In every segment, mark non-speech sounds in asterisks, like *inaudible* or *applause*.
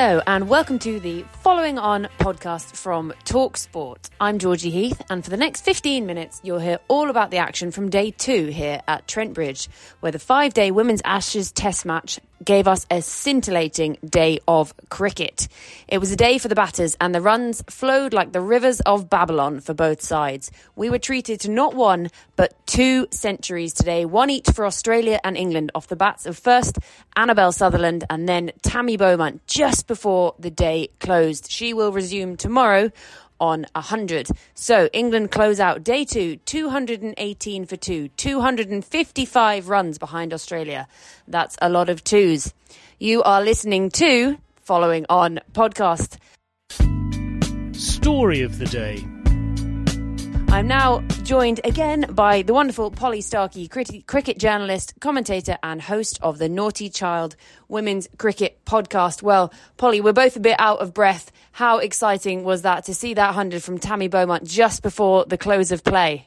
Hello, and welcome to the following on podcast from talkSPORT. I'm Georgie Heath, and for the next 15 minutes, you'll hear all about the action from day two here at Trent Bridge, where the five day Women's Ashes Test match gave us a scintillating day of cricket. It was a day for the batters, and the runs flowed like the rivers of Babylon for both sides. We were treated to not one, but two centuries today, one each for Australia and England, off the bats of first Annabel Sutherland and then Tammy Beaumont just before the day closed. She will resume tomorrow on 100. So England close out day two, 218 for two, 255 runs behind Australia. That's a lot of twos. You are listening to Following On podcast. Story of the day. I'm now joined again by the wonderful Polly Starkey, crit- cricket journalist, commentator, and host of the Noughtie Child Women's Cricket podcast. Well, Polly, we're both a bit out of breath. How exciting was that to see that 100 from Tammy Beaumont just before the close of play?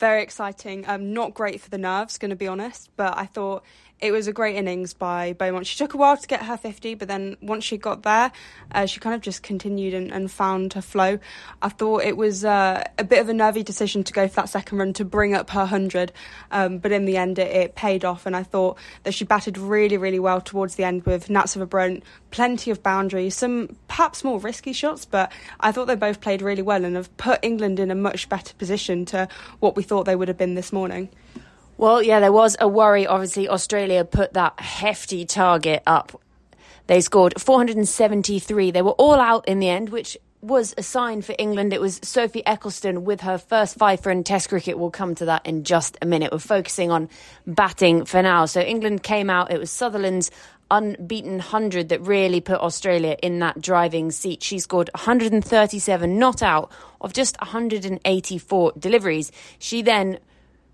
Very exciting. Um, not great for the nerves, going to be honest, but I thought it was a great innings by Beaumont. She took a while to get her 50, but then once she got there, uh, she kind of just continued and, and, found her flow. I thought it was uh, a bit of a nervy decision to go for that second run to bring up her 100, um, but in the end it, it, paid off, and I thought that she batted really, really well towards the end with Nat Sciver-Brunt, plenty of boundaries, some perhaps more risky shots, but I thought they both played really well and have put England in a much better position to what we thought they would have been this morning. Well, yeah, there was a worry. Obviously, Australia put that hefty target up. They scored 473. They were all out in the end, which was a sign for England. It was Sophie Ecclestone with her first fifer in Test cricket. We'll come to that in just a minute. We're focusing on batting for now. So England came out. It was Sutherland's unbeaten 100 that really put Australia in that driving seat. She scored 137 not out of just 184 deliveries. She then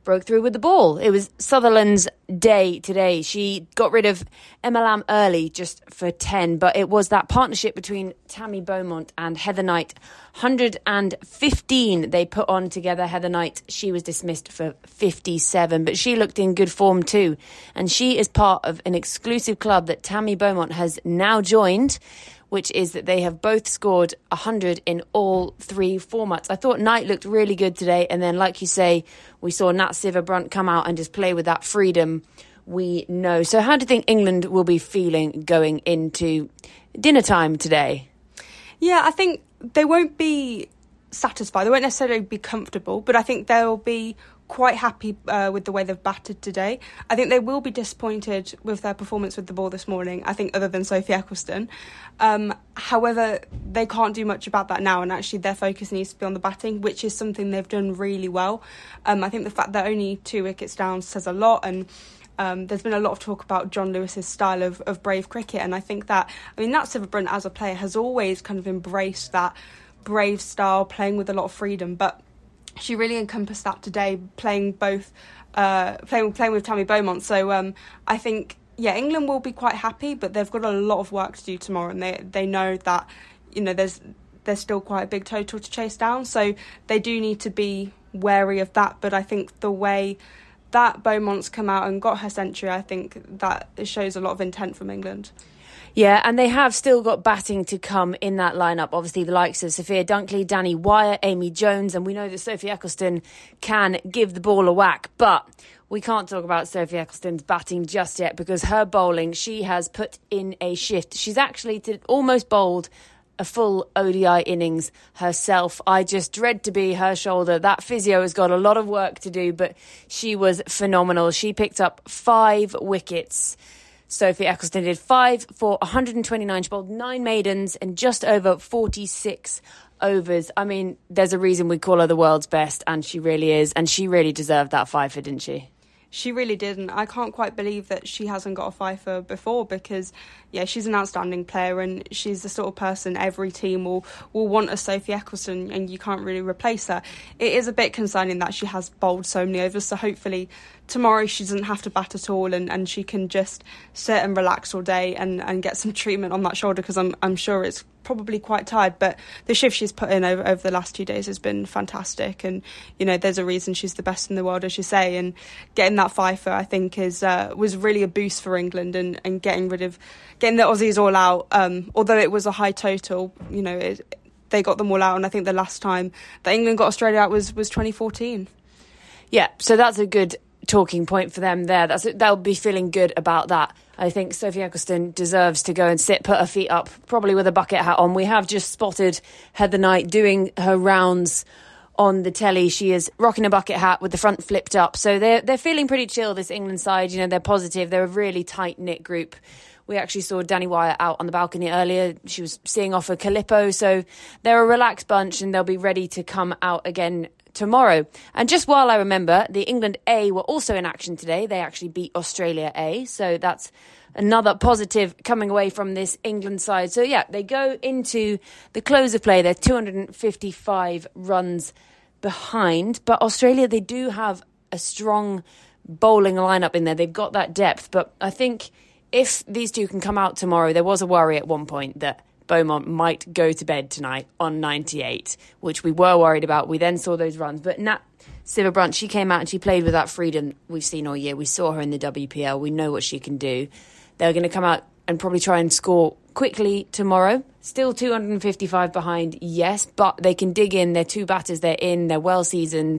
broke through with the ball. It was Sutherland's day today. She got rid of Emma Lamb early just for 10, but it was that partnership between Tammy Beaumont and Heather Knight. 115 they put on together. Heather Knight, she was dismissed for 57, but she looked in good form too. And she is part of an exclusive club that Tammy Beaumont has now joined which is that they have both scored 100 in all three formats. I thought Knight looked really good today, and then, like you say, we saw Nat Sciver-Brunt come out and just play with that freedom we know. So, how do you think England will be feeling going into dinner time today? Yeah, I think they won't be satisfied. They won't necessarily be comfortable, but I think they'll be quite happy uh, with the way they've batted today. I think they will be disappointed with their performance with the ball this morning, I think, other than Sophie Ecclestone. Um, however, they can't do much about that now, and actually, their focus needs to be on the batting, which is something they've done really well. Um, I think the fact that only two wickets down says a lot, and um, there's been a lot of talk about Jon Lewis's style of, of brave cricket, and I think that, I mean, Nat Sciver-Brunt as a player has always kind of embraced that brave style, playing with a lot of freedom, but she really encompassed that today, playing both, uh, playing playing with Tammy Beaumont. So um, I think yeah, England will be quite happy, but they've got a lot of work to do tomorrow, and they they know that you know there's there's still quite a big total to chase down, so they do need to be wary of that. But I think the way that Beaumont's come out and got her century, I think that shows a lot of intent from England. Yeah, and they have still got batting to come in that lineup. Obviously, the likes of Sophia Dunkley, Danni Wyatt, Amy Jones, and we know that Sophie Ecclestone can give the ball a whack. But we can't talk about Sophie Ecclestone's batting just yet because her bowling, she has put in a shift. She's actually almost bowled a full ODI innings herself. I just dread to be her shoulder. That physio has got a lot of work to do, but she was phenomenal. She picked up five wickets Sophie Ecclestone did five for 129. She bowled nine maidens and just over 46 overs. I mean, there's a reason we call her the world's best, and she really is. And she really deserved that fifer, didn't she? She really didn't. I can't quite believe that she hasn't got a fifer before because, yeah, she's an outstanding player and she's the sort of person every team will, will want a Sophie Ecclestone and you can't really replace her. It is a bit concerning that she has bowled so many overs, so hopefully tomorrow she doesn't have to bat at all and, and she can just sit and relax all day and, and get some *laughs* treatment on that shoulder because I'm, I'm sure it's probably quite tired. But the shift she's put in over, over the last two days has been fantastic. And, you know, there's a reason she's the best in the world, as you say. And getting that fifer, I think, is uh, was really a boost for England and, and getting rid of, getting the Aussies all out. Um, although it was a high total, you know, it, they got them all out. And I think the last time that England got Australia out was, was 2014. Yeah, so that's a good talking point for them there. That's they'll be feeling good about that. I think Sophie Ecclestone deserves to go and sit, put her feet up, probably with a bucket hat on. We have just spotted Heather Knight doing her rounds on the telly. She is rocking a bucket hat with the front flipped up. So they're they're feeling pretty chill. This England side, you know, they're positive. They're a really tight knit group. We actually saw Danni Wyatt out on the balcony earlier. She was seeing off a Calippo, so they're a relaxed bunch and they'll be ready to come out again tomorrow. And just while I remember, the England A were also in action today. They actually beat Australia A. So that's another positive coming away from this England side. So yeah, they go into the close of play. They're 255 runs behind. But Australia, they do have a strong bowling lineup in there. They've got that depth. But I think if these two can come out tomorrow, there was a worry at one point that Beaumont might go to bed tonight on 98, which we were worried about. We then saw those runs. But Nat Sciver-Brunt, she came out and she played with that freedom we've seen all year. We saw her in the WPL. We know what she can do. They're going to come out and probably try and score quickly tomorrow. Still 255 behind, yes, but they can dig in. They're two batters, they're in, they're well seasoned.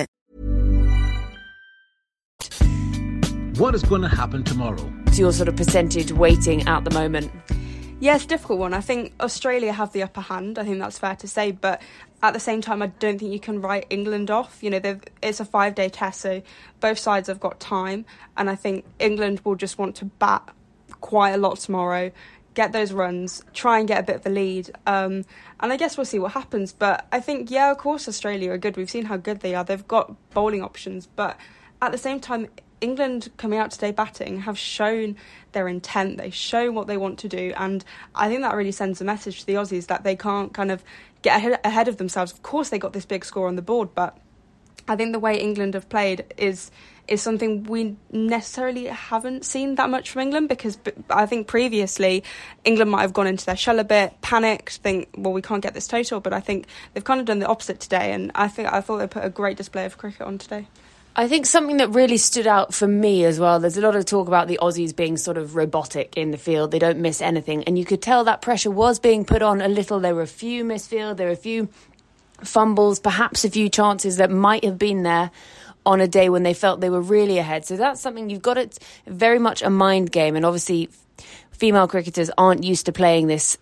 What is going to happen tomorrow? It's your sort of percentage weighting at the moment. Yeah, it's a difficult one. I think Australia have the upper hand. I think that's fair to say. But at the same time, I don't think you can write England off. You know, it's a five day test, so both sides have got time. And I think England will just want to bat quite a lot tomorrow, get those runs, try and get a bit of a lead. Um, and I guess we'll see what happens. But I think, yeah, of course, Australia are good. We've seen how good they are. They've got bowling options. But at the same time, England coming out today batting have shown their intent. They show what they want to do, and I think that really sends a message to the Aussies that they can't kind of get ahead, of themselves. Of course, they got this big score on the board, but I think the way England have played is is something we necessarily haven't seen that much from England because I think previously England might have gone into their shell a bit, panicked, think, well, we can't get this total. But I think they've kind of done the opposite today, and I think I thought they put a great display of cricket on today. I think something that really stood out for me as well, there's a lot of talk about the Aussies being sort of robotic in the field. They don't miss anything. And you could tell that pressure was being put on a little. There were a few misfield, there were a few fumbles, perhaps a few chances that might have been there on a day when they felt they were really ahead. So that's something you've got it very much a mind game. And obviously, female cricketers aren't used to playing this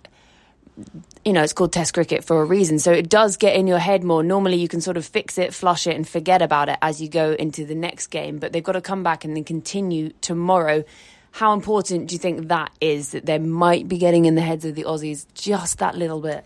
you know, it's called test cricket for a reason. So it does get in your head more. Normally you can sort of fix it, flush it, and forget about it as you go into the next game. But they've got to come back and then continue tomorrow. How important do you think that is that they might be getting in the heads of the Aussies just that little bit?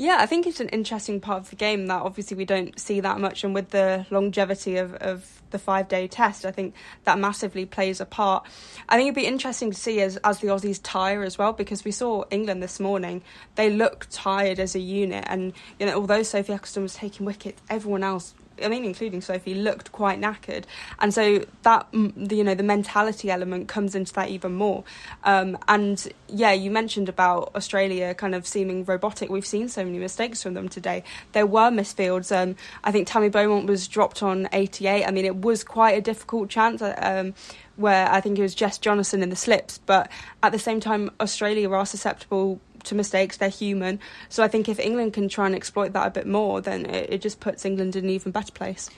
Yeah, I think it's an interesting part of the game that obviously we don't see that much, and with the longevity of, of the five day test, I think that massively plays a part. I think it'd be interesting to see as, as the Aussies tire as well, because we saw England this morning, they look tired as a unit, and you know, although Sophie Ecclestone was taking wickets, everyone else I mean, including Sophie, looked quite knackered, and so that you know the mentality element comes into that even more. Um, and yeah, you mentioned about Australia kind of seeming robotic. We've seen so many mistakes from them today. There were misfields. Um, I think Tammy Beaumont was dropped on 88. I mean, it was quite a difficult chance. Uh, um, where I think it was Jess Jonassen in the slips, but at the same time, Australia are susceptible to mistakes. They're human. So I think if England can try and exploit that a bit more, then it, it just puts England in an even better place.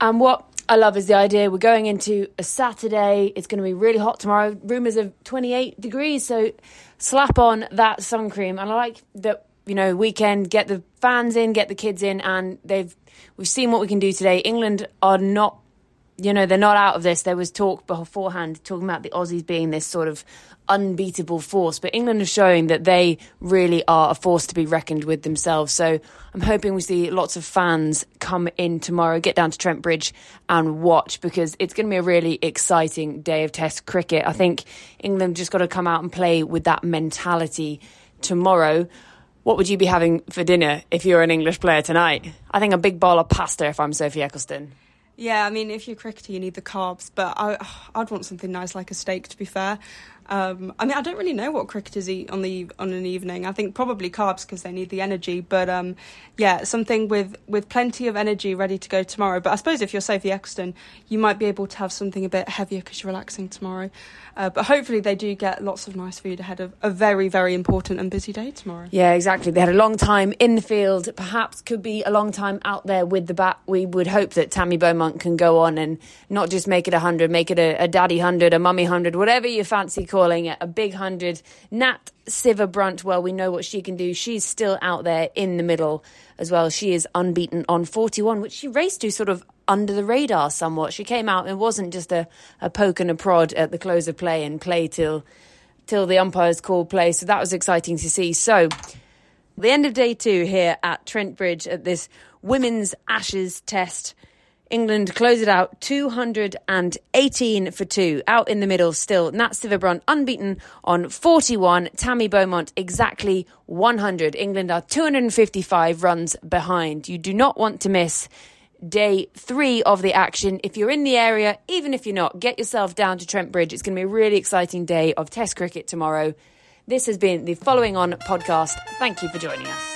And what I love is the idea we're going into a Saturday. It's going to be really hot tomorrow. Rumours of 28 degrees. So slap on that sun cream. And I like that, you know, weekend, get the fans in, get the kids in. And they've, we've seen what we can do today. England are not you know, they're not out of this. There was talk beforehand talking about the Aussies being this sort of unbeatable force, but England are showing that they really are a force to be reckoned with themselves. So I'm hoping we see lots of fans come in tomorrow, get down to Trent Bridge and watch because it's going to be a really exciting day of Test cricket. I think England just got to come out and play with that mentality tomorrow. What would you be having for dinner if you're an English player tonight? I think a big bowl of pasta if I'm Sophie Ecclestone. Yeah, I mean, if you're cricketer, you need the carbs, but I, I'd want something nice like a steak. To be fair, um, I mean, I don't really know what cricketers eat on the on an evening. I think probably carbs because they need the energy. But um, yeah, something with with plenty of energy ready to go tomorrow. But I suppose if you're Sophie Ecclestone, you might be able to have something a bit heavier because you're relaxing tomorrow. Uh, but hopefully, they do get lots of nice food ahead of a very very important and busy day tomorrow. Yeah, exactly. They had a long time in the field. Perhaps could be a long time out there with the bat. We would hope that Tammy Beaumont can go on and not just make it a hundred, make it a, a daddy hundred, a mummy hundred, whatever you fancy calling it, a big hundred. Nat Sciver-Brunt, well, we know what she can do. She's still out there in the middle as well. She is unbeaten on 41, which she raced to sort of under the radar somewhat. She came out, and wasn't just a, a poke and a prod at the close of play and play till till the umpires called play. So that was exciting to see. So the end of day two here at Trent Bridge at this women's Ashes test. England close it out 218 for two. Out in the middle still, Nat Sciver-Brunt unbeaten on 41. Tammy Beaumont exactly 100. England are 255 runs behind. You do not want to miss day three of the action. If you're in the area, even if you're not, get yourself down to Trent Bridge. It's going to be a really exciting day of Test cricket tomorrow. This has been the Following On podcast. Thank you for joining us.